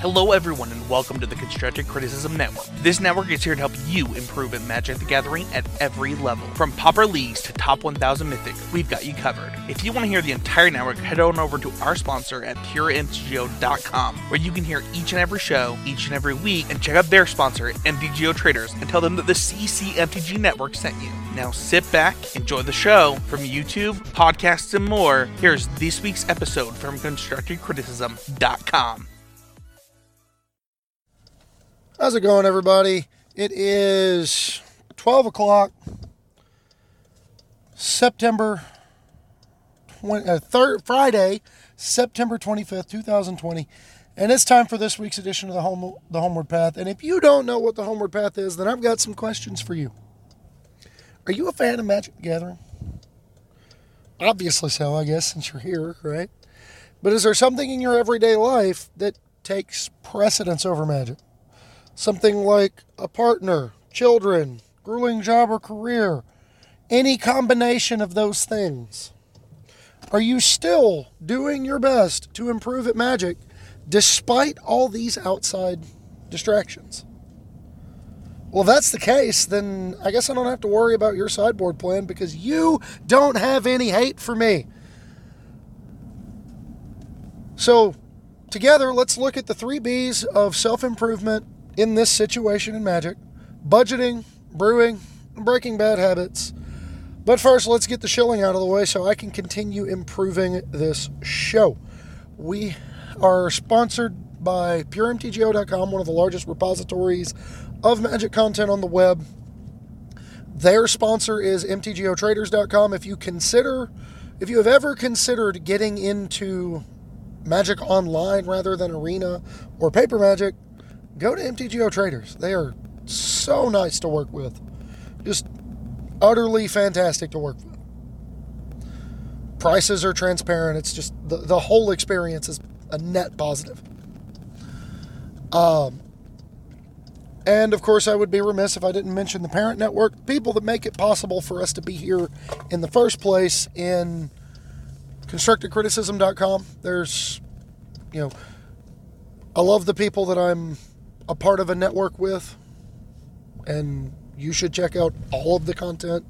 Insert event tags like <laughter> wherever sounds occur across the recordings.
Hello, everyone, and welcome to the Constructive Criticism Network. This network is here to help you improve at Magic the Gathering at every level. From Pauper Leagues to Top 1000 Mythic, we've got you covered. If you want to hear the entire network, head on over to our sponsor at PureMTGO.com, where you can hear each and every show, each and every week, and check out their sponsor, MTGO Traders, and tell them that the CCMTG Network sent you. Now sit back, enjoy the show. From YouTube, podcasts, and more, here's this week's episode from ConstructiveCriticism.com. How's it going, everybody? It is 12 o'clock, September 20, uh, third, Friday, September 25th, 2020. And it's time for this week's edition of the, Home, the Homeward Path. And if you don't know what the Homeward Path is, then I've got some questions for you. Are you a fan of Magic the Gathering? Obviously so, I guess, since you're here, right? But is there something in your everyday life that takes precedence over Magic? Something like a partner, children, grueling job or career, any combination of those things. Are you still doing your best to improve at magic despite all these outside distractions? Well, if that's the case, then I guess I don't have to worry about your sideboard plan because you don't have any hate for me. So, together, let's look at the three B's of self improvement in this situation in Magic budgeting, brewing, breaking bad habits. But first, let's get the shilling out of the way so I can continue improving this show. We are sponsored by PureMTGO.com, one of the largest repositories of Magic content on the web. Their sponsor is MTGOTraders.com. If you consider, if you have ever considered getting into Magic Online rather than Arena or Paper Magic, go to MTGO Traders. They are so nice to work with. Just utterly fantastic to work with. Prices are transparent. It's just the, the whole experience is a net positive. Um, and of course, I would be remiss if I didn't mention the parent network, people that make it possible for us to be here in the first place in constructivecriticism.com. There's, you know, I love the people that I'm a part of a network with, and you should check out all of the content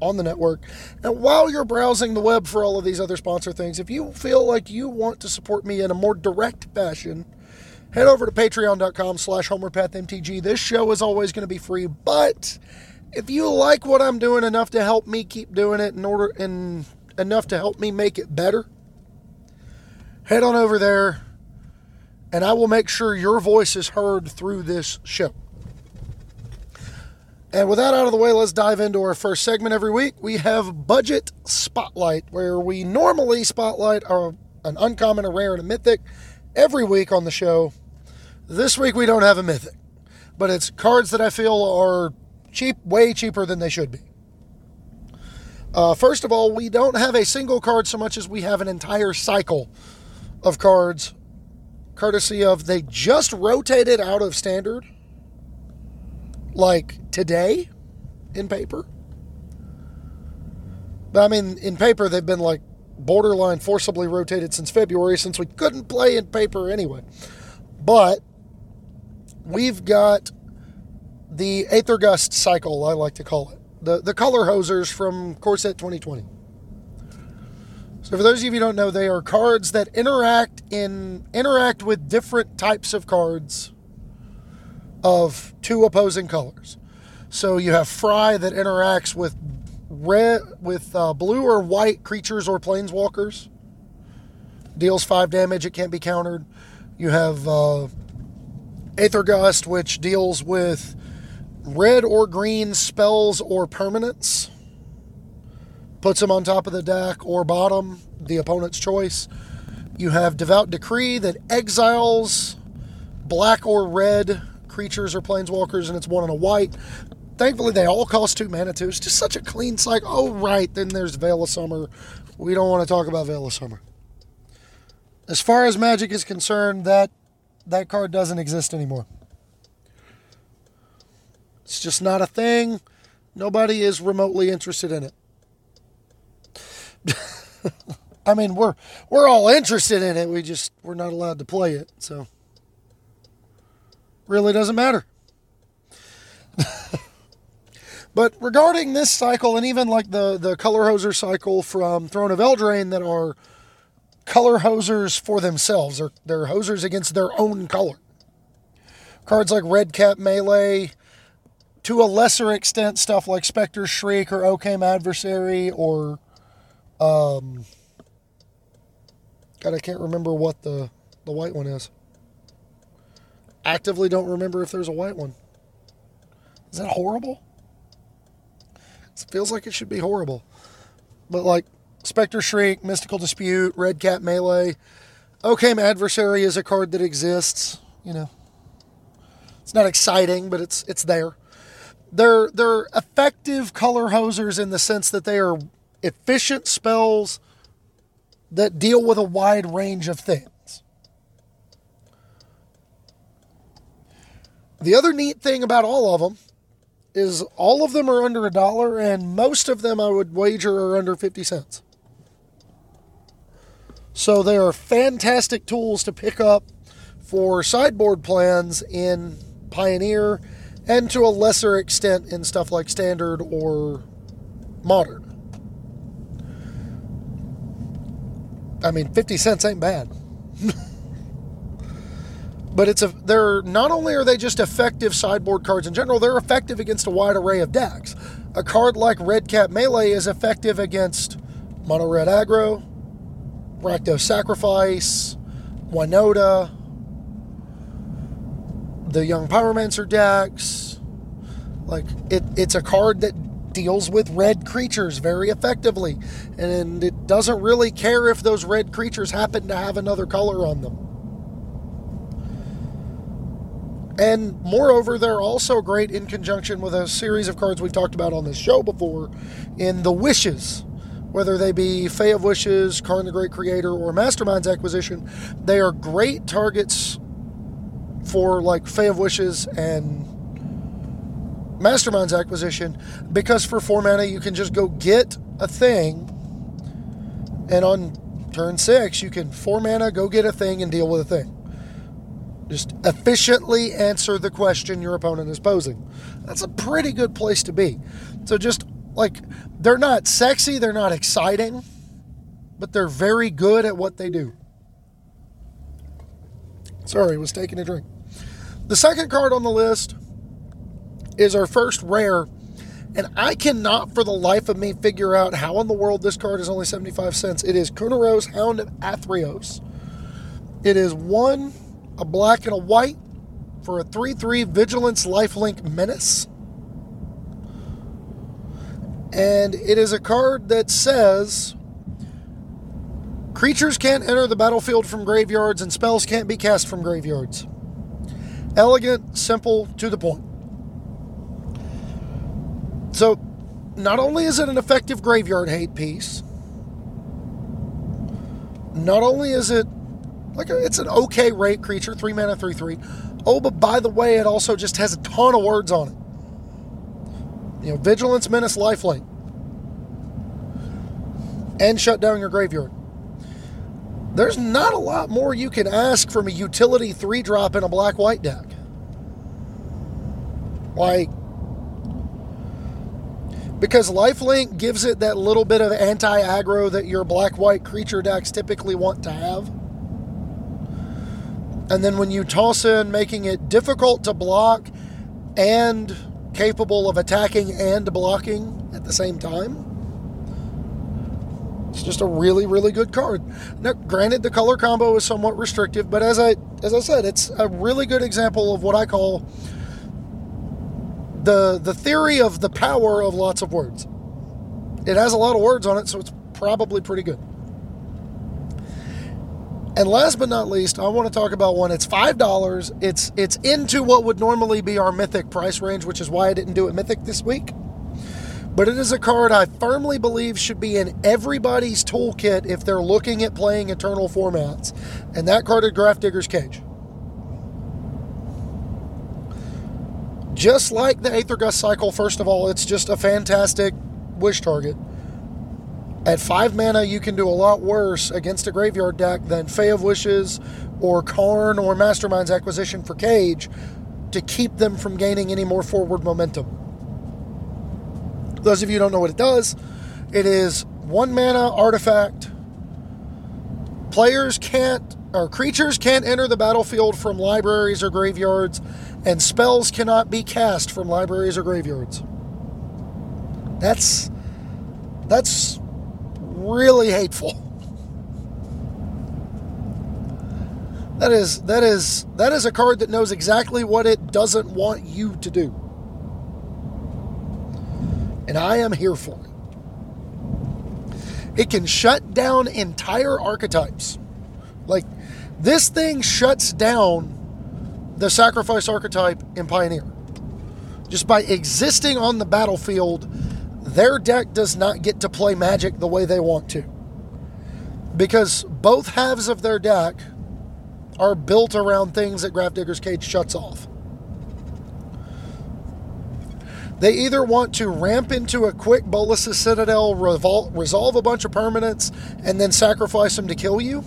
on the network. And while you're browsing the web for all of these other sponsor things, if you feel like you want to support me in a more direct fashion, head over to patreon.com slash homewardpathmtg. This show is always going to be free, but if you like what I'm doing enough to help me keep doing it in order and enough to help me make it better, head on over there and I will make sure your voice is heard through this show. And with that out of the way, let's dive into our first segment every week. We have Budget Spotlight, where we normally spotlight our, an uncommon, a rare, and a mythic every week on the show. This week we don't have a mythic, but it's cards that I feel are cheap, way cheaper than they should be. Uh, first of all, we don't have a single card so much as we have an entire cycle of cards courtesy of they just rotated out of standard like today in paper. But I mean, in paper, they've been like borderline forcibly rotated since February, since we couldn't play in paper anyway. But we've got the Aethergust cycle, I like to call it. The, the color hosers from Core Set 2020. For those of you who don't know, they are cards that interact in interact with different types of cards of two opposing colors. So you have Fry that interacts with red with uh, blue or white creatures or planeswalkers. Deals five damage. It can't be countered. You have uh, Aethergust, which deals with red or green spells or permanents puts them on top of the deck or bottom, the opponent's choice. You have Devout Decree that exiles black or red creatures or planeswalkers, and it's one and a white. Thankfully, they all cost two mana too. It's just such a clean cycle. Oh, right. Then there's Veil of Summer. We don't want to talk about Veil of Summer. As far as Magic is concerned, that that card doesn't exist anymore. It's just not a thing. Nobody is remotely interested in it. <laughs> I mean, we're we're all interested in it. We just we're not allowed to play it. So really doesn't matter. <laughs> but regarding this cycle, and even like the, the color hoser cycle from Throne of Eldraine that are color hosers for themselves, or they're hosers against their own color. Cards like Red Cap Melee, to a lesser extent, stuff like Specter's Shriek or Oakhame Adversary or um, God, I can't remember what the, the white one is. Actively don't remember if there's a white one. Is that horrible? It feels like it should be horrible. But like Specter's Shriek, Mystical Dispute, Red Cap Melee, Oakhame Adversary is a card that exists. You know, it's not exciting, but it's it's there. They're they're effective color hosers in the sense that they are efficient spells that deal with a wide range of things. The other neat thing about all of them is all of them are under a dollar, and most of them I would wager are under 50 cents. So they are fantastic tools to pick up for sideboard plans in Pioneer and to a lesser extent in stuff like Standard or Modern. I mean, 50 cents ain't bad. but it's a they're not only are they just effective sideboard cards in general, they're effective against a wide array of decks. A card like Red Cap Melee is effective against Mono Red Aggro, Rakdos Sacrifice, Winota, the Young Pyromancer decks. Like it, it's a card that deals with red creatures very effectively, and it doesn't really care if those red creatures happen to have another color on them. And moreover, they're also great in conjunction with a series of cards we've talked about on this show before in the Wishes. Whether they be Fae of Wishes, Karn the Great Creator, or Mastermind's Acquisition, they are great targets for like Fae of Wishes and Mastermind's acquisition because for four mana you can just go get a thing, and on turn six you can four mana go get a thing and deal with a thing. Just efficiently answer the question your opponent is posing. That's a pretty good place to be. So just like they're not sexy, they're not exciting, but they're very good at what they do. Sorry, was taking a drink. The second card on the list is our first rare, and I cannot for the life of me figure out how in the world this card is only 75 cents. It is Kunoros Hound of Athreos. It is one, a black and a white, for a 3 3 Vigilance Lifelink Menace. And it is a card that says creatures can't enter the battlefield from graveyards and spells can't be cast from graveyards. Elegant, simple, to the point. So, not only is it an effective graveyard hate piece, not only is it like it's an okay rate creature, three mana, three three. Oh, but by the way, it also just has a ton of words on it. You know, vigilance, menace, lifelink, and shut down your graveyard. There's not a lot more you can ask from a utility three drop in a black white deck. Like because lifelink gives it that little bit of anti aggro that your black white creature decks typically want to have. And then when you toss in making it difficult to block and capable of attacking and blocking at the same time, it's just a really, really good card. Now, granted, the color combo is somewhat restrictive, but as I as I said, it's a really good example of what I call the the theory of the power of lots of words. It has a lot of words on it, so it's probably pretty good. And last but not least, I want to talk about one. It's five dollars. It's it's into what would normally be our mythic price range, which is why I didn't do it mythic this week. But it is a card I firmly believe should be in everybody's toolkit if they're looking at playing eternal formats. And that card is Grafdigger's Cage. Just like the Aether Gust cycle, first of all, it's just a fantastic wish target. At five mana, you can do a lot worse against a graveyard deck than Fae of Wishes or Karn or Mastermind's Acquisition for Cage to keep them from gaining any more forward momentum. Those of you who don't know what it does, it is one mana artifact. Players can't, or creatures can't enter the battlefield from libraries or graveyards, and spells cannot be cast from libraries or graveyards. That's that's really hateful. <laughs> That is that is that is a card that knows exactly what it doesn't want you to do. And I am here for it. It can shut down entire archetypes. Like this thing shuts down the sacrifice archetype in Pioneer. Just by existing on the battlefield, their deck does not get to play magic the way they want to. Because both halves of their deck are built around things that Grafdigger's Cage shuts off. They either want to ramp into a quick Bolas's Citadel, resolve a bunch of permanents, and then sacrifice them to kill you,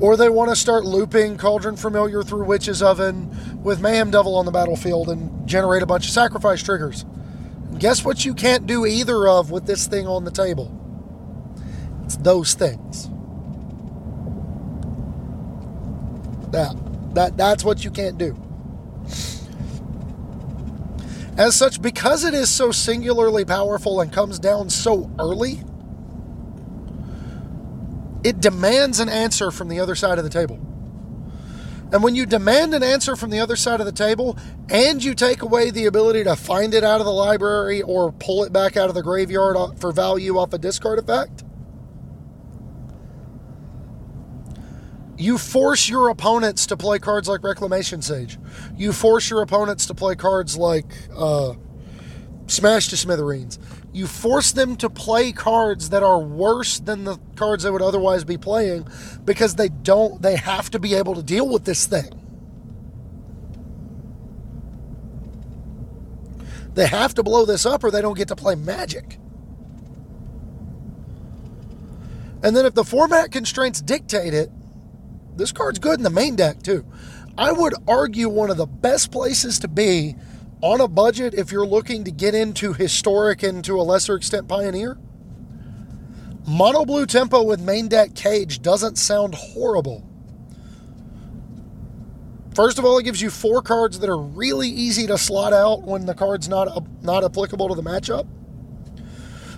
or they want to start looping Cauldron Familiar through Witch's Oven with Mayhem Devil on the battlefield and generate a bunch of sacrifice triggers. Guess what you can't do either of with this thing on the table? It's those things. That, that, that's what you can't do. As such, because it is so singularly powerful and comes down so early, it demands an answer from the other side of the table. And when you demand an answer from the other side of the table and you take away the ability to find it out of the library or pull it back out of the graveyard for value off a discard effect, You force your opponents to play cards like Reclamation Sage. You force your opponents to play cards like uh, Smash to Smithereens. You force them to play cards that are worse than the cards they would otherwise be playing because they don't, they have to be able to deal with this thing. They have to blow this up or they don't get to play Magic. And then if the format constraints dictate it, this card's good in the main deck, too. I would argue one of the best places to be on a budget if you're looking to get into historic and to a lesser extent pioneer. Mono blue tempo with main deck cage doesn't sound horrible. First of all, it gives you four cards that are really easy to slot out when the card's not not applicable to the matchup.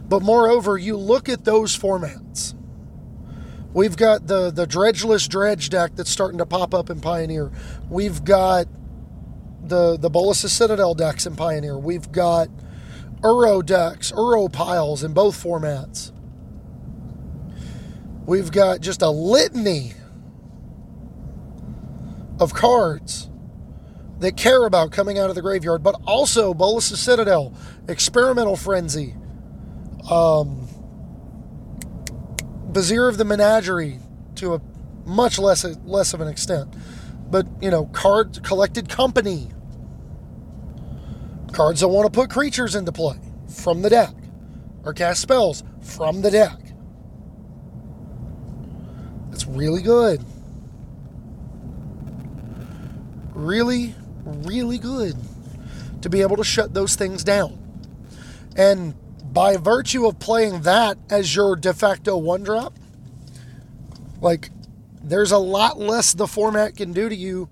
But moreover, you look at those formats. We've got the the dredgeless dredge deck that's starting to pop up in Pioneer. We've got the the Bolas's Citadel decks in Pioneer. We've got Uro decks, Uro piles in both formats. We've got just a litany of cards that care about coming out of the graveyard, but also Bolas's Citadel, Experimental Frenzy, um, Vizier of the Menagerie to a much less less of an extent. But you know, card collected company. Cards that want to put creatures into play from the deck. Or cast spells from the deck. That's really good. Really, really good to be able to shut those things down. And by virtue of playing that as your de facto one drop, like there's a lot less the format can do to you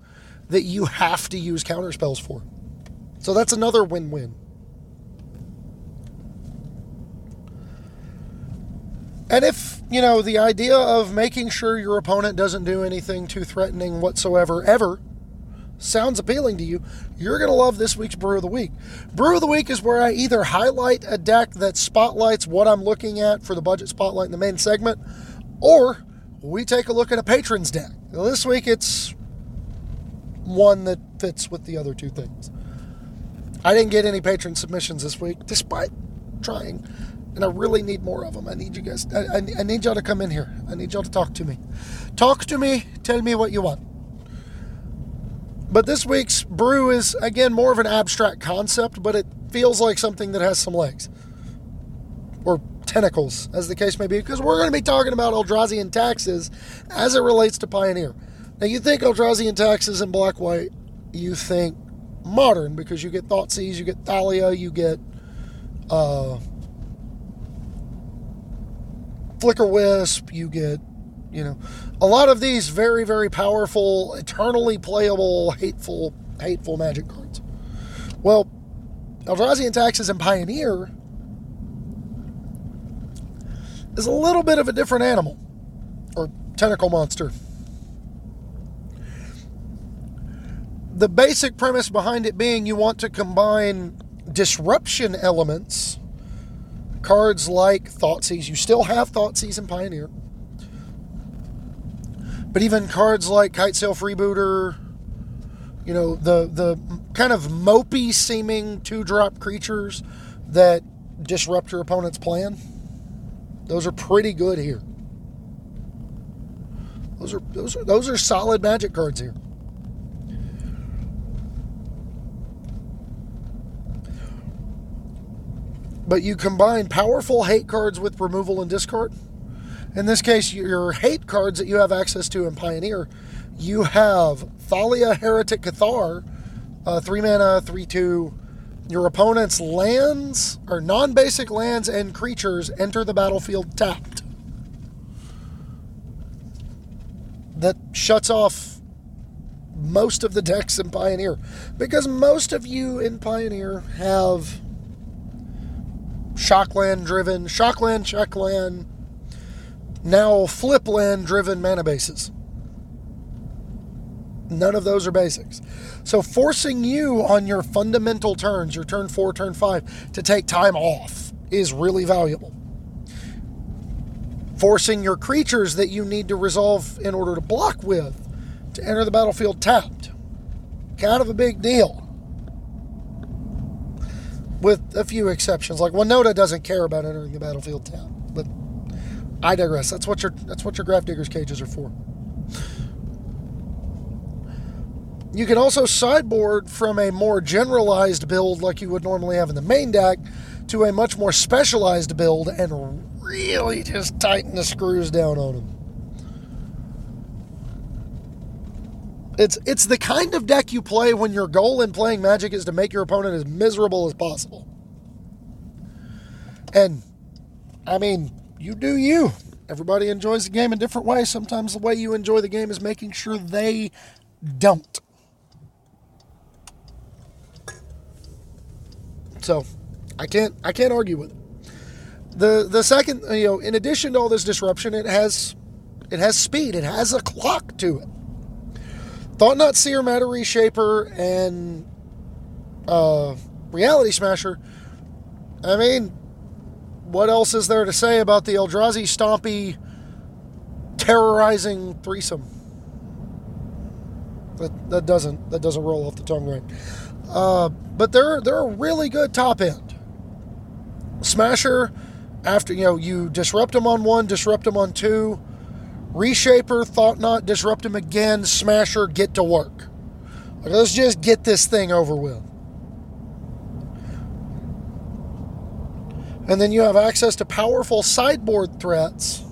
that you have to use counter spells for. So that's another win win. And if, you know, the idea of making sure your opponent doesn't do anything too threatening whatsoever, ever, sounds appealing to you, you're going to love this week's Brew of the Week. Brew of the Week is where I either highlight a deck that spotlights what I'm looking at for the budget spotlight in the main segment, or we take a look at a patron's deck. This week it's one that fits with the other two things. I didn't get any patron submissions this week, despite trying, and I really need more of them. I need you guys, I, I, I need y'all to come in here. I need y'all to talk to me. Talk to me, tell me what you want. But this week's brew is, again, more of an abstract concept, but it feels like something that has some legs. Or tentacles, as the case may be, because we're going to be talking about Eldrazi taxes as it relates to Pioneer. Now, you think Eldrazi taxes in black white, you think modern because you get Thoughtseize, you get Thalia, you get uh, Flicker Wisp, you get, you know, a lot of these very, very powerful, eternally playable, hateful, hateful magic cards. Well, Eldrazi and Taxes and Pioneer is a little bit of a different animal or tentacle monster. The basic premise behind it being you want to combine disruption elements, cards like Thoughtseize, you still have Thoughtseize and Pioneer, but even cards like Kite Kitesail Freebooter, you know, the, the kind of mopey seeming two drop creatures that disrupt your opponent's plan, those are pretty good here. Those are those are those are solid magic cards here. But you combine powerful hate cards with removal and discard. In this case, your hate cards that you have access to in Pioneer, you have Thalia Heretic Cathar, uh, three mana, three two. Your opponent's lands or non-basic lands and creatures enter the battlefield tapped. That shuts off most of the decks in Pioneer because most of you in Pioneer have Shockland driven, Shockland, Checkland, now Flipland driven mana bases. None of those are basics. So forcing you on your fundamental turns, your turn four, turn five, to take time off is really valuable. Forcing your creatures that you need to resolve in order to block with to enter the battlefield tapped. Kind of a big deal. With a few exceptions. Like Winota doesn't care about entering the battlefield tapped. But I digress. That's what your that's what your Grafdigger's cages are for. You can also sideboard from a more generalized build like you would normally have in the main deck to a much more specialized build and really just tighten the screws down on them. It's it's the kind of deck you play when your goal in playing Magic is to make your opponent as miserable as possible. And I mean, you do you. Everybody enjoys the game in different ways. Sometimes the way you enjoy the game is making sure they don't. So I can't I can't argue with it. The the second you know, in addition to all this disruption, it has it has speed. It has a clock to it. Thought-Knot Seer, Matter Reshaper, and uh, Reality Smasher. I mean, what else is there to say about the Eldrazi Stompy terrorizing threesome? That, that doesn't that doesn't roll off the tongue right. Uh, but they're they're a really good top end. Smasher, after you know you disrupt them on one, disrupt them on two. Reshaper, Thought-Knot, disrupt Him again. Smasher, get to work. Like, let's just get this thing over with. And then you have access to powerful sideboard threats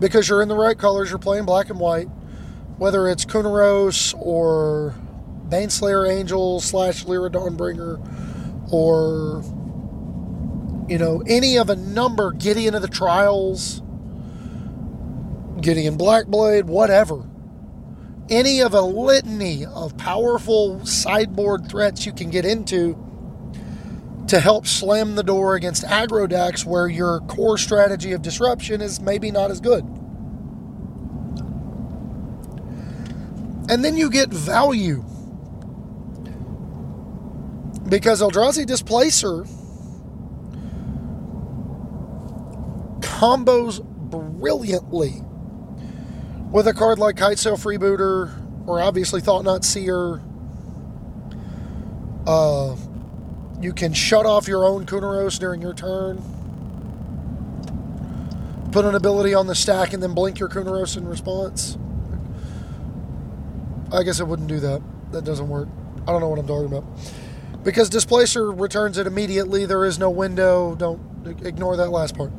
because you're in the right colors, you're playing black and white, whether it's Kunoros or Baneslayer Angel slash Lyra Dawnbringer or, you know, any of a number, Gideon of the Trials, Gideon Blackblade, whatever. Any of a litany of powerful sideboard threats you can get into to help slam the door against aggro decks where your core strategy of disruption is maybe not as good. And then you get value. Because Eldrazi Displacer combos brilliantly with a card like Kitesail Freebooter or obviously Thought-Knot Seer. Uh, you can shut off your own Kunoros during your turn. Put an ability on the stack and then blink your Kunoros in response. I guess it wouldn't do that. That doesn't work. I don't know what I'm talking about. Because Displacer returns it immediately. There is no window. Don't ignore that last part.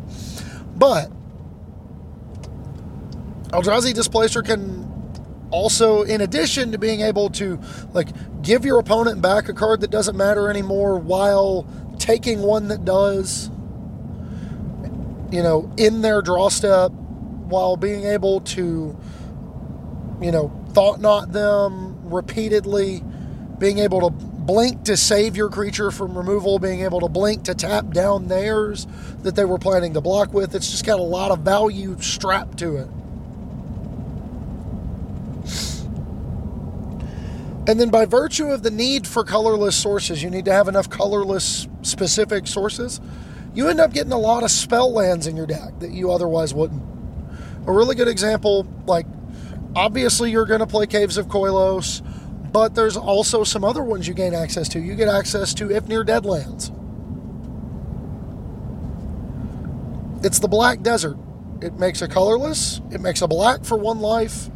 But Eldrazi Displacer can also, in addition to being able to like give your opponent back a card that doesn't matter anymore while taking one that does, you know, in their draw step, while being able to, you know, thought not them repeatedly, being able to blink to save your creature from removal, being able to blink to tap down theirs that they were planning to block with. It's just got a lot of value strapped to it. And then, by virtue of the need for colorless sources, you need to have enough colorless specific sources. You end up getting a lot of spell lands in your deck that you otherwise wouldn't. A really good example, like, obviously, you're going to play Caves of Koilos, but there's also some other ones you gain access to. You get access to Ifnir Deadlands. It's the Black Desert. It makes a colorless, it makes a black for one life,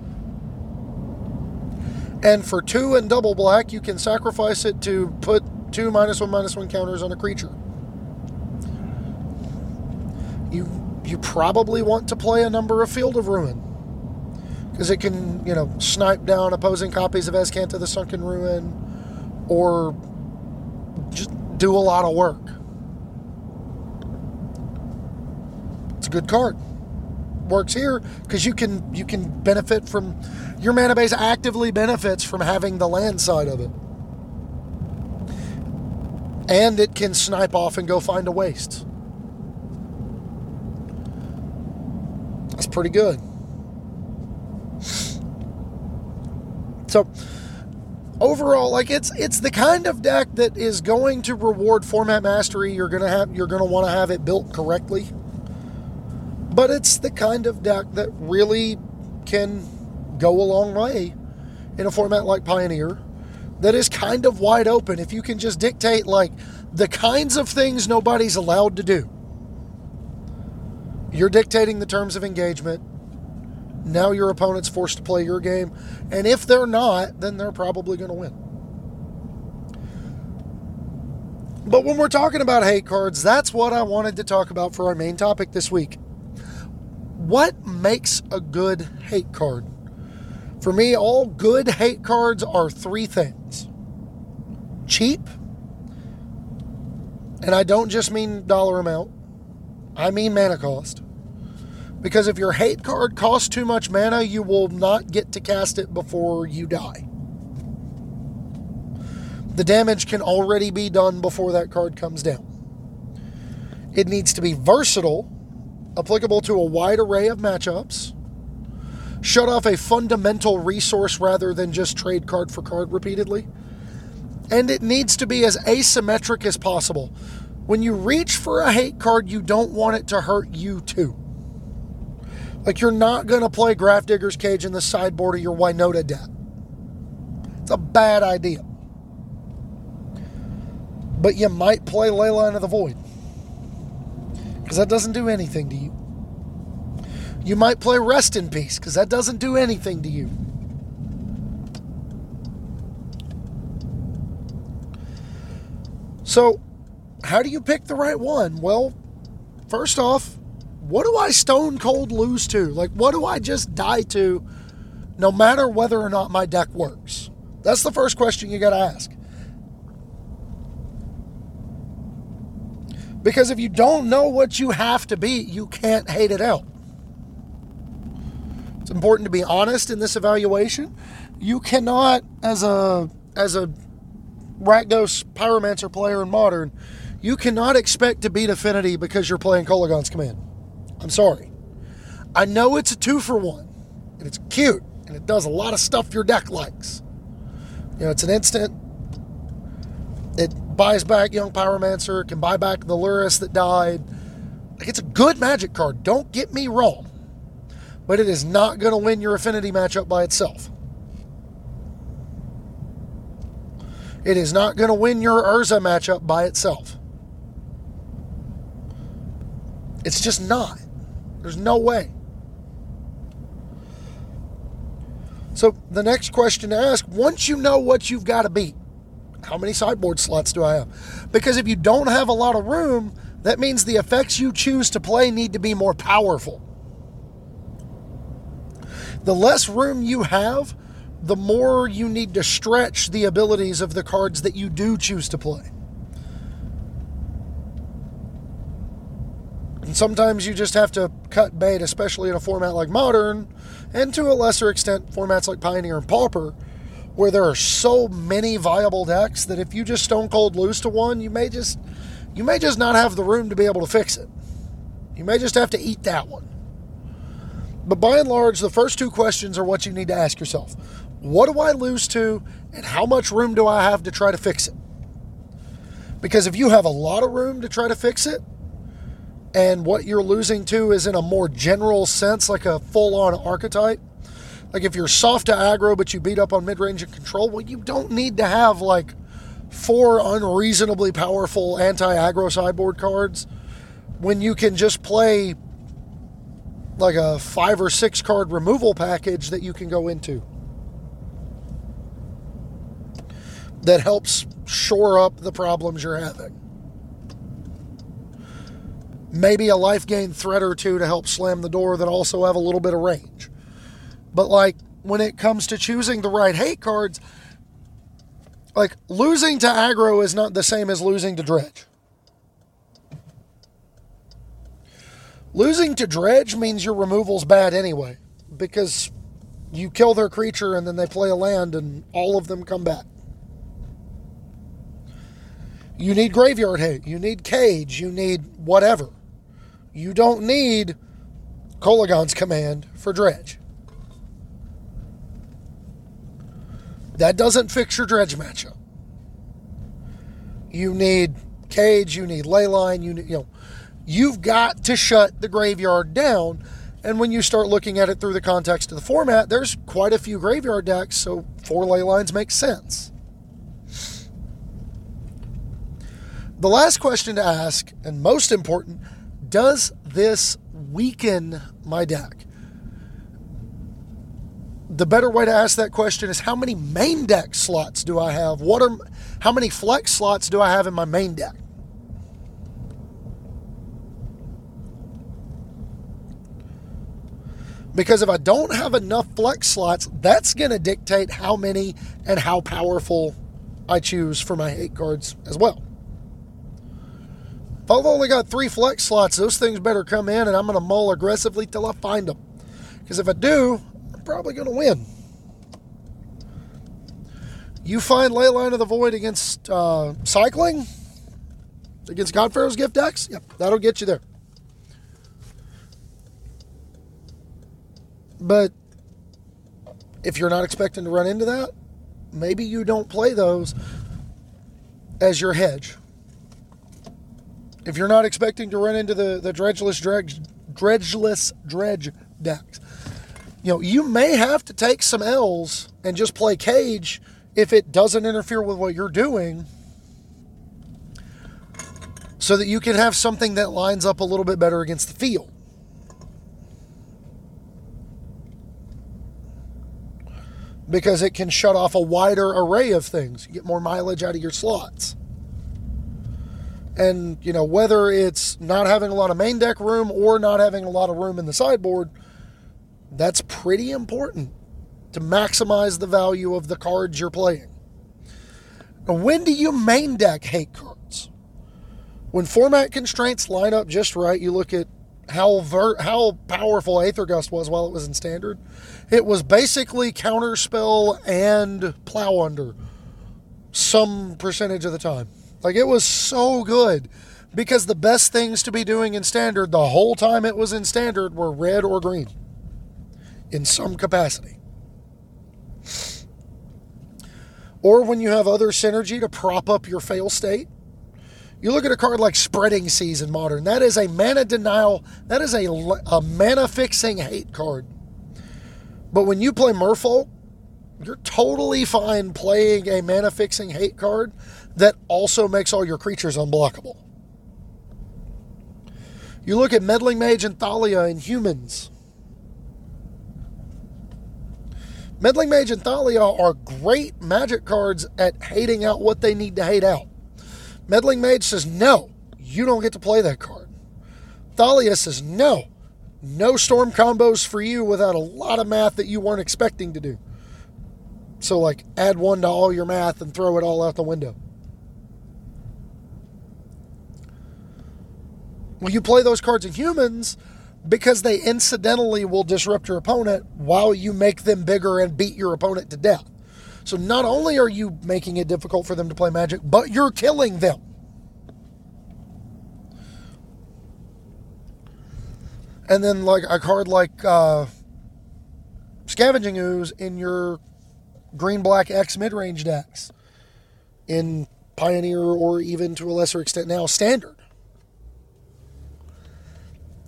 and for two and double black, you can sacrifice it to put two minus one minus one counters on a creature. You you probably want to play a number of Field of Ruin. Because it can, you know, snipe down opposing copies of Azcanta the Sunken Ruin or just do a lot of work. It's a good card works here because you can you can benefit from your mana base actively benefits from having the land side of it. And it can snipe off and go find a waste. That's pretty good. So overall, like it's it's the kind of deck that is going to reward format mastery. You're gonna have you're gonna want to have it built correctly. But it's the kind of deck that really can go a long way in a format like Pioneer that is kind of wide open if you can just dictate like the kinds of things nobody's allowed to do. You're dictating the terms of engagement. Now your opponent's forced to play your game. And if they're not, then they're probably going to win. But when we're talking about hate cards, that's what I wanted to talk about for our main topic this week. What makes a good hate card? For me, all good hate cards are three things cheap, and I don't just mean dollar amount, I mean mana cost. Because if your hate card costs too much mana, you will not get to cast it before you die. The damage can already be done before that card comes down. It needs to be versatile applicable to a wide array of matchups, shut off a fundamental resource rather than just trade card for card repeatedly, and it needs to be as asymmetric as possible. When you reach for a hate card, you don't want it to hurt you too. Like you're not going to play Grafdigger's Cage in the sideboard of your Winota deck. It's a bad idea. But you might play Leyline of the Void because that doesn't do anything to you. You might play Rest in Peace because that doesn't do anything to you. So, how do you pick the right one? Well, first off, what do I stone cold lose to? Like, what do I just die to no matter whether or not my deck works? That's the first question you got to ask. Because if you don't know what you have to be, you can't hate it out. It's important to be honest in this evaluation. You cannot, as a as a Rakdos Pyromancer player in Modern, you cannot expect to beat Affinity because you're playing Kolaghan's Command. I'm sorry. I know it's a two for one, and it's cute, and it does a lot of stuff your deck likes. You know, it's an instant. It buys back Young Pyromancer, can buy back the Lurrus that died. Like it's a good magic card. Don't get me wrong. But it is not going to win your affinity matchup by itself. It is not going to win your Urza matchup by itself. It's just not. There's no way. So the next question to ask once you know what you've got to beat, how many sideboard slots do I have? Because if you don't have a lot of room, that means the effects you choose to play need to be more powerful. The less room you have, the more you need to stretch the abilities of the cards that you do choose to play. And sometimes you just have to cut bait, especially in a format like Modern, and to a lesser extent, formats like Pioneer and Pauper, where there are so many viable decks that if you just stone cold lose to one, you may just you may just not have the room to be able to fix it. You may just have to eat that one. But by and large, the first two questions are what you need to ask yourself. What do I lose to, and how much room do I have to try to fix it? Because if you have a lot of room to try to fix it, and what you're losing to is in a more general sense, like a full on archetype, like if you're soft to aggro but you beat up on mid range and control, well, you don't need to have like four unreasonably powerful anti aggro sideboard cards when you can just play like a five or six card removal package that you can go into that helps shore up the problems you're having. Maybe a life gain threat or two to help slam the door that also have a little bit of range. But like when it comes to choosing the right hate cards, like losing to aggro is not the same as losing to dredge. Losing to dredge means your removal's bad anyway, because you kill their creature and then they play a land and all of them come back. You need graveyard hate, you need cage, you need whatever. You don't need Kolaghan's command for dredge. That doesn't fix your dredge matchup. You need cage, you need leyline, you need, you know, you've got to shut the graveyard down. And when you start looking at it through the context of the format, there's quite a few graveyard decks, so four ley lines make sense. The last question to ask, and most important, does this weaken my deck? The better way to ask that question is how many main deck slots do I have? What are how many flex slots do I have in my main deck? Because if I don't have enough flex slots, that's going to dictate how many and how powerful I choose for my hate cards as well. If I've only got three flex slots, those things better come in and I'm going to mull aggressively till I find them. Because if I do, probably going to win. You find Leyline of the Void against uh, Cycling, against Godpharaoh's Gift decks, yep, that'll get you there. But if you're not expecting to run into that, maybe you don't play those as your hedge. If you're not expecting to run into the, the dredgeless dredge, dredgeless dredge decks, you know, you may have to take some L's and just play cage if it doesn't interfere with what you're doing so that you can have something that lines up a little bit better against the field. Because it can shut off a wider array of things. You get more mileage out of your slots. And, you know, whether it's not having a lot of main deck room or not having a lot of room in the sideboard, that's pretty important to maximize the value of the cards you're playing. Now, when do you main deck hate cards? When format constraints line up just right, you look at how ver- how powerful Aether Gust was while it was in standard. It was basically counterspell and plow under some percentage of the time. Like it was so good because the best things to be doing in standard the whole time it was in standard were red or green in some capacity. Or when you have other synergy to prop up your fail state. You look at a card like Spreading Seas in Modern. That is a mana denial. That is a, a mana fixing hate card. But when you play Merfolk, you're totally fine playing a mana fixing hate card that also makes all your creatures unblockable. You look at Meddling Mage and Thalia in humans. Meddling Mage and Thalia are great magic cards at hating out what they need to hate out. Meddling Mage says, no, you don't get to play that card. Thalia says, no, no storm combos for you without a lot of math that you weren't expecting to do. So, like, add one to all your math and throw it all out the window. Well, you play those cards in humans because they incidentally will disrupt your opponent while you make them bigger and beat your opponent to death. So not only are you making it difficult for them to play magic, but you're killing them. And then like a card like uh, Scavenging Ooze in your green black X mid range decks in Pioneer or even to a lesser extent now Standard.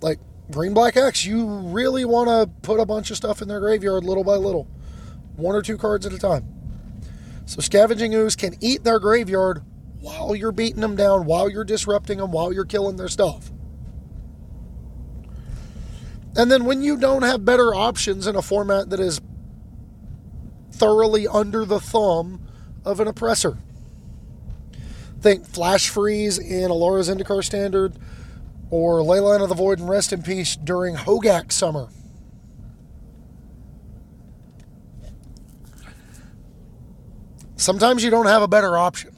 Like Green Black X, you really want to put a bunch of stuff in their graveyard little by little, one or two cards at a time. So Scavenging Ooze can eat their graveyard while you're beating them down, while you're disrupting them, while you're killing their stuff. And then when you don't have better options in a format that is thoroughly under the thumb of an oppressor, think Flash Freeze in Alara Zendikar Standard or Leyline of the Void and Rest in Peace during Hogaak summer. Sometimes you don't have a better option.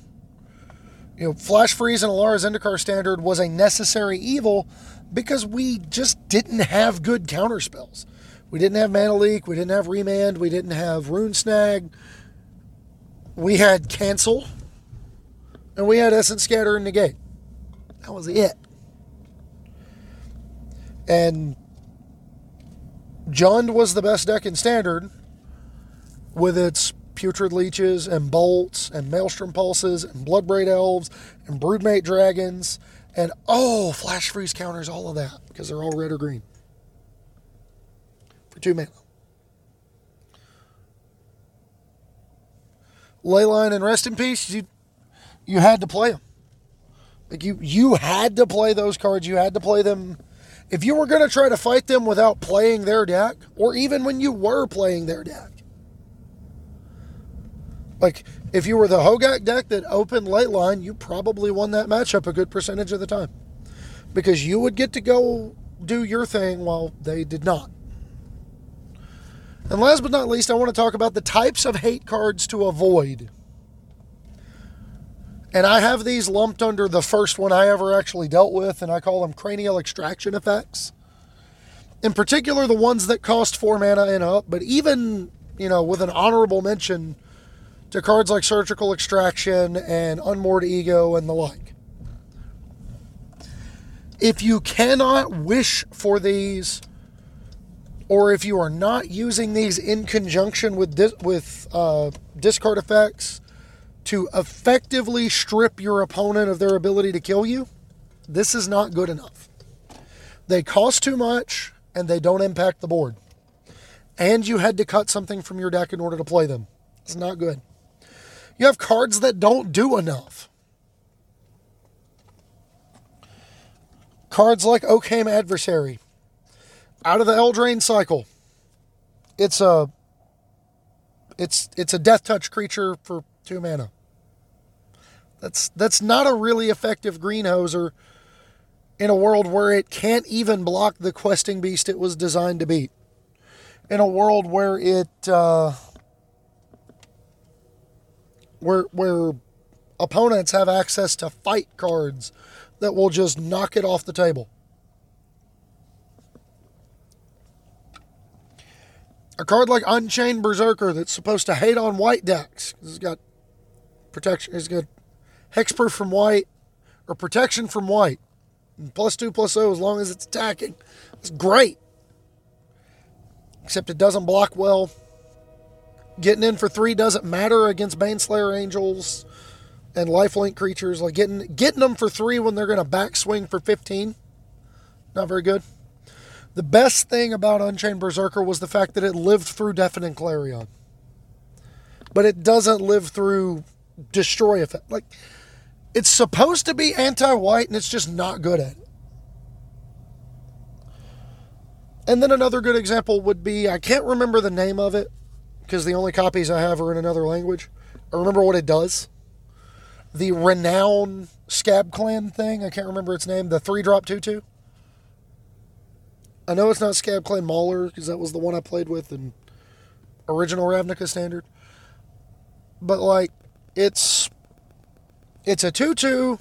You know, Flash Freeze and Alara Zendikar Standard was a necessary evil because we just didn't have good counter spells. We didn't have Mana Leak, we didn't have Remand, we didn't have Rune Snag. We had Cancel, and we had Essence Scatter and Negate. That was it. And Jund was the best deck in Standard with its Putrid Leeches and Bolts and Maelstrom Pulses and Bloodbraid Elves and Broodmate Dragons and oh, Flash Freeze counters, all of that because they're all red or green for two mana. Leyline and Rest in Peace, you you had to play them. Like you you had to play those cards. You had to play them if you were going to try to fight them without playing their deck, or even when you were playing their deck, like if you were the Hogaak deck that opened Leyline, you probably won that matchup a good percentage of the time because you would get to go do your thing while they did not. And last but not least, I want to talk about the types of hate cards to avoid. And I have these lumped under the first one I ever actually dealt with, and I call them cranial extraction effects. In particular, the ones that cost four mana and up, but even, you know, with an honorable mention to cards like surgical extraction and unmoored ego and the like. If you cannot wish for these, or if you are not using these in conjunction with dis- with uh, discard effects, to effectively strip your opponent of their ability to kill you, this is not good enough. They cost too much and they don't impact the board. And you had to cut something from your deck in order to play them. It's not good. You have cards that don't do enough. Cards like Oakhame Adversary. Out of the Eldraine cycle. It's a it's it's a death touch creature for two mana. That's that's not a really effective greenhoser in a world where it can't even block the questing beast it was designed to beat. In a world where it uh, where where opponents have access to fight cards that will just knock it off the table. A card like Unchained Berserker that's supposed to hate on white decks. It's got protection. It's got hexproof from white or protection from white. Plus two plus O as long as it's attacking. It's great. Except it doesn't block well. Getting in for three doesn't matter against Baneslayer Angels and lifelink creatures. Like getting getting them for three when they're going to backswing for 15. Not very good. The best thing about Unchained Berserker was the fact that it lived through Deafening Clarion. But it doesn't live through Destroy effect. Like it's supposed to be anti white and it's just not good at it. And then another good example would be I can't remember the name of it because the only copies I have are in another language. I remember what it does. The Renown Scab Clan thing, I can't remember its name, the 3 drop 2 2. I know it's not Scab Clan Mauler because that was the one I played with in original Ravnica Standard. but like it's it's a 2-2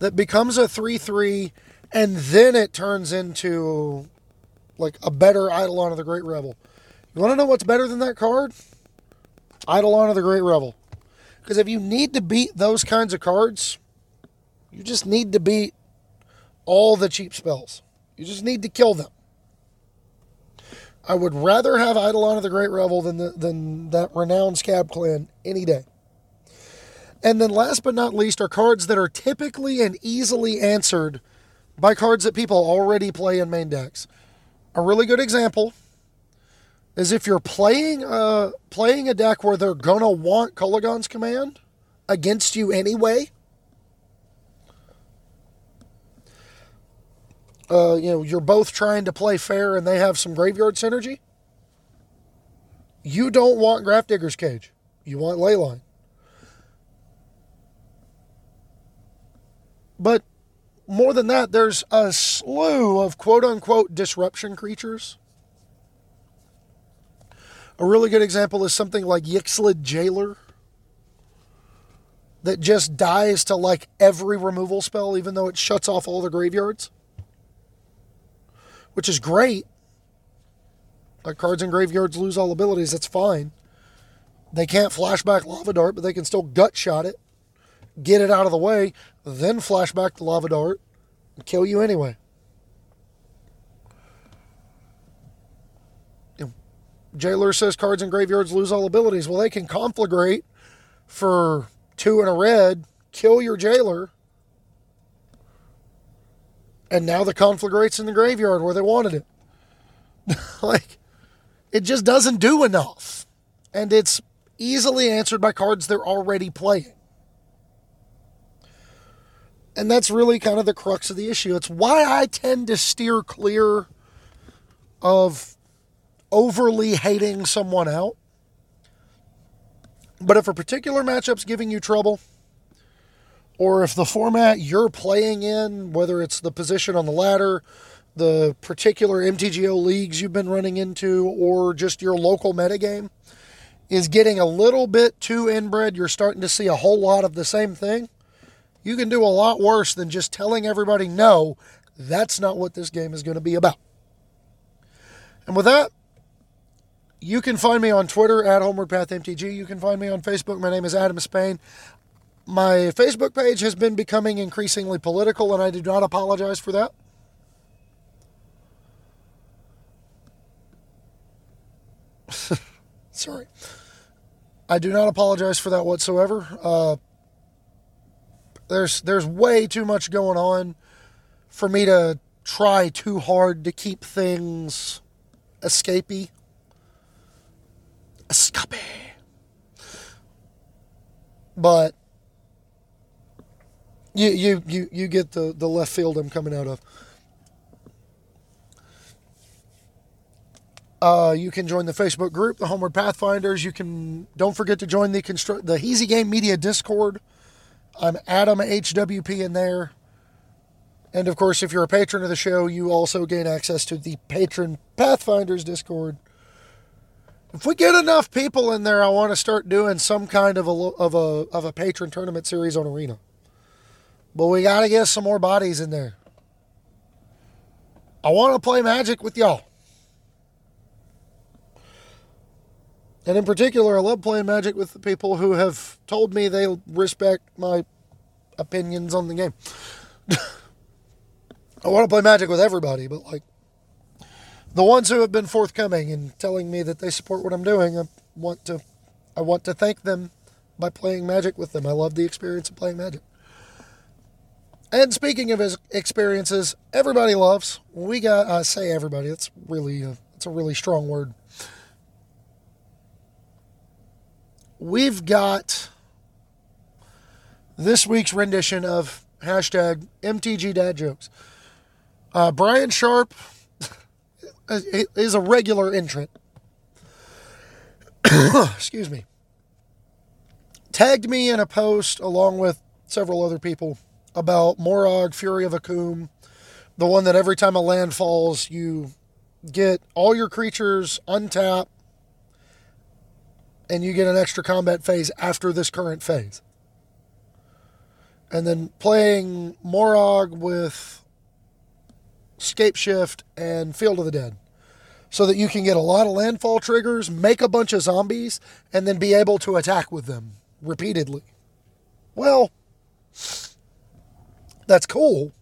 that becomes a 3-3 and then it turns into like a better Eidolon of the Great Revel. You want to know what's better than that card? Eidolon of the Great Revel. Because if you need to beat those kinds of cards, you just need to beat all the cheap spells. You just need to kill them. I would rather have Eidolon of the Great Revel than, the, than that renowned Scab Clan any day. And then last but not least are cards that are typically and easily answered by cards that people already play in main decks. A really good example is if you're playing a, playing a deck where they're going to want Kolaghan's Command against you anyway. Uh, you know, you're both trying to play fair and they have some graveyard synergy. You don't want Grafdigger's Cage. You want Leyline. But more than that, there's a slew of quote unquote disruption creatures. A really good example is something like Yixlid Jailer that just dies to like every removal spell, even though it shuts off all the graveyards, which is great. Like cards in graveyards lose all abilities, that's fine. They can't flashback Lava Dart, but they can still gut shot it get it out of the way, then flash back the lava dart and kill you anyway. Jailer says cards in graveyards lose all abilities. Well, they can conflagrate for two in a red, kill your jailer, and now the conflagrate's in the graveyard where they wanted it. <laughs> like, it just doesn't do enough. And it's easily answered by cards they're already playing. And that's really kind of the crux of the issue. It's why I tend to steer clear of overly hating someone out. But if a particular matchup's giving you trouble, or if the format you're playing in, whether it's the position on the ladder, the particular MTGO leagues you've been running into, or just your local metagame, is getting a little bit too inbred, you're starting to see a whole lot of the same thing, you can do a lot worse than just telling everybody no, that's not what this game is going to be about. And with that, you can find me on Twitter at Homeward Path MTG. You can find me on Facebook. My name is Adam Spain. My Facebook page has been becoming increasingly political, and I do not apologize for that. <laughs> Sorry. I do not apologize for that whatsoever. Uh, there's there's way too much going on for me to try too hard to keep things escapey. Escape. But you you you you get the the left field I'm coming out of. Uh, you can join the Facebook group, the Homeward Pathfinders. You can don't forget to join the construct the Easy Game Media Discord. I'm Adam HWP in there. And of course, if you're a patron of the show, you also gain access to the Patron Pathfinders Discord. If we get enough people in there, I want to start doing some kind of a of a of a patron tournament series on Arena. But we got to get some more bodies in there. I want to play Magic with y'all. And in particular, I love playing Magic with the people who have told me they respect my opinions on the game. <laughs> I want to play Magic with everybody, but like the ones who have been forthcoming and telling me that they support what I'm doing, I want to I want to thank them by playing Magic with them. I love the experience of playing Magic. And speaking of experiences, everybody loves. We got I say everybody. It's really a, it's a really strong word. We've got this week's rendition of hashtag MTG Dad Jokes. Uh, Brian Sharp <laughs> is a regular entrant. <coughs> Excuse me. Tagged me in a post along with several other people about Moraug, Fury of Akoum, the one that every time a land falls, you get all your creatures untap and you get an extra combat phase after this current phase. And then playing Moraug with Scapeshift and Field of the Dead. So that you can get a lot of landfall triggers, make a bunch of zombies, and then be able to attack with them repeatedly. Well, that's cool.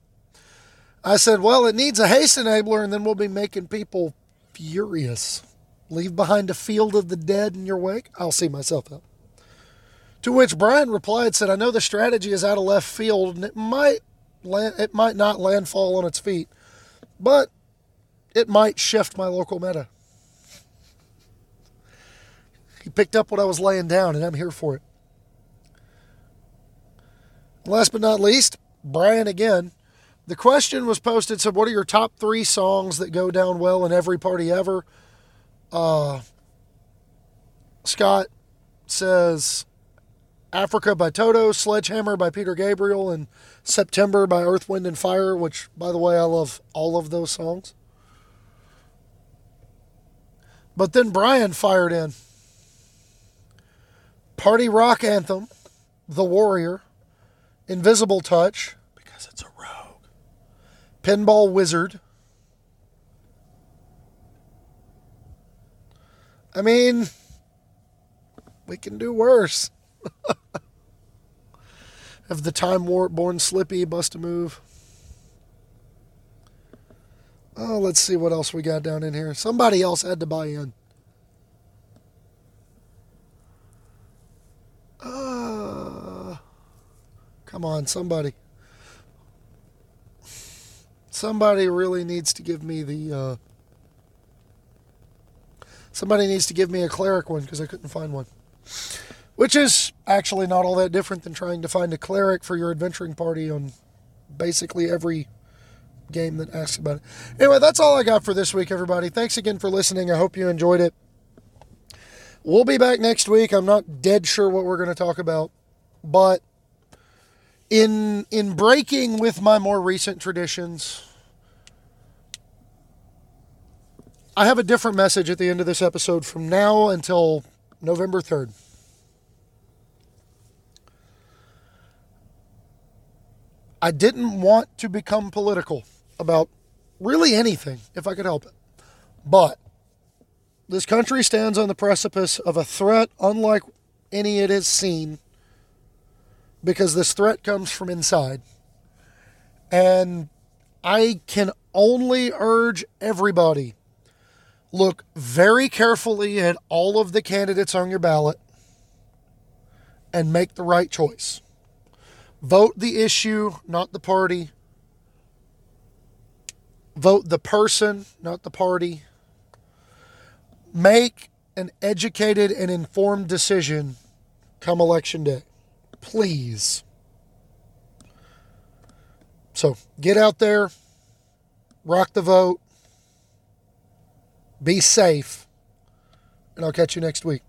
I said, well, it needs a haste enabler, and then we'll be making people furious. Leave behind a field of the dead in your wake? I'll see myself out. To which Brian replied, said, I know the strategy is out of left field, and it might land, it might not landfall on its feet, but it might shift my local meta. He picked up what I was laying down, and I'm here for it. Last but not least, Brian again. The question was posted said, What are your top three songs that go down well in every party ever? Uh, Scott says Africa by Toto, Sledgehammer by Peter Gabriel, and September by Earth, Wind, and Fire, which, by the way, I love all of those songs. But then Brian fired in Party Rock Anthem, The Warrior, Invisible Touch, because it's a rogue, Pinball Wizard. I mean, we can do worse. <laughs> Have the time warp born slippy, bust a move. Oh, let's see what else we got down in here. Somebody else had to buy in. Uh, come on, somebody. Somebody really needs to give me the. Uh, somebody needs to give me a cleric one because I couldn't find one. Which is actually not all that different than trying to find a cleric for your adventuring party on basically every game that asks about it. Anyway, that's all I got for this week, everybody. Thanks again for listening. I hope you enjoyed it. We'll be back next week. I'm not dead sure what we're going to talk about, but in in breaking with my more recent traditions, I have a different message at the end of this episode from now until November 3rd. I didn't want to become political about really anything if I could help it. But this country stands on the precipice of a threat unlike any it has seen because this threat comes from inside. And I can only urge everybody look very carefully at all of the candidates on your ballot and make the right choice. Vote the issue, not the party. Vote the person, not the party. Make an educated and informed decision come election day. Please. So get out there, rock the vote, be safe, and I'll catch you next week.